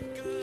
you.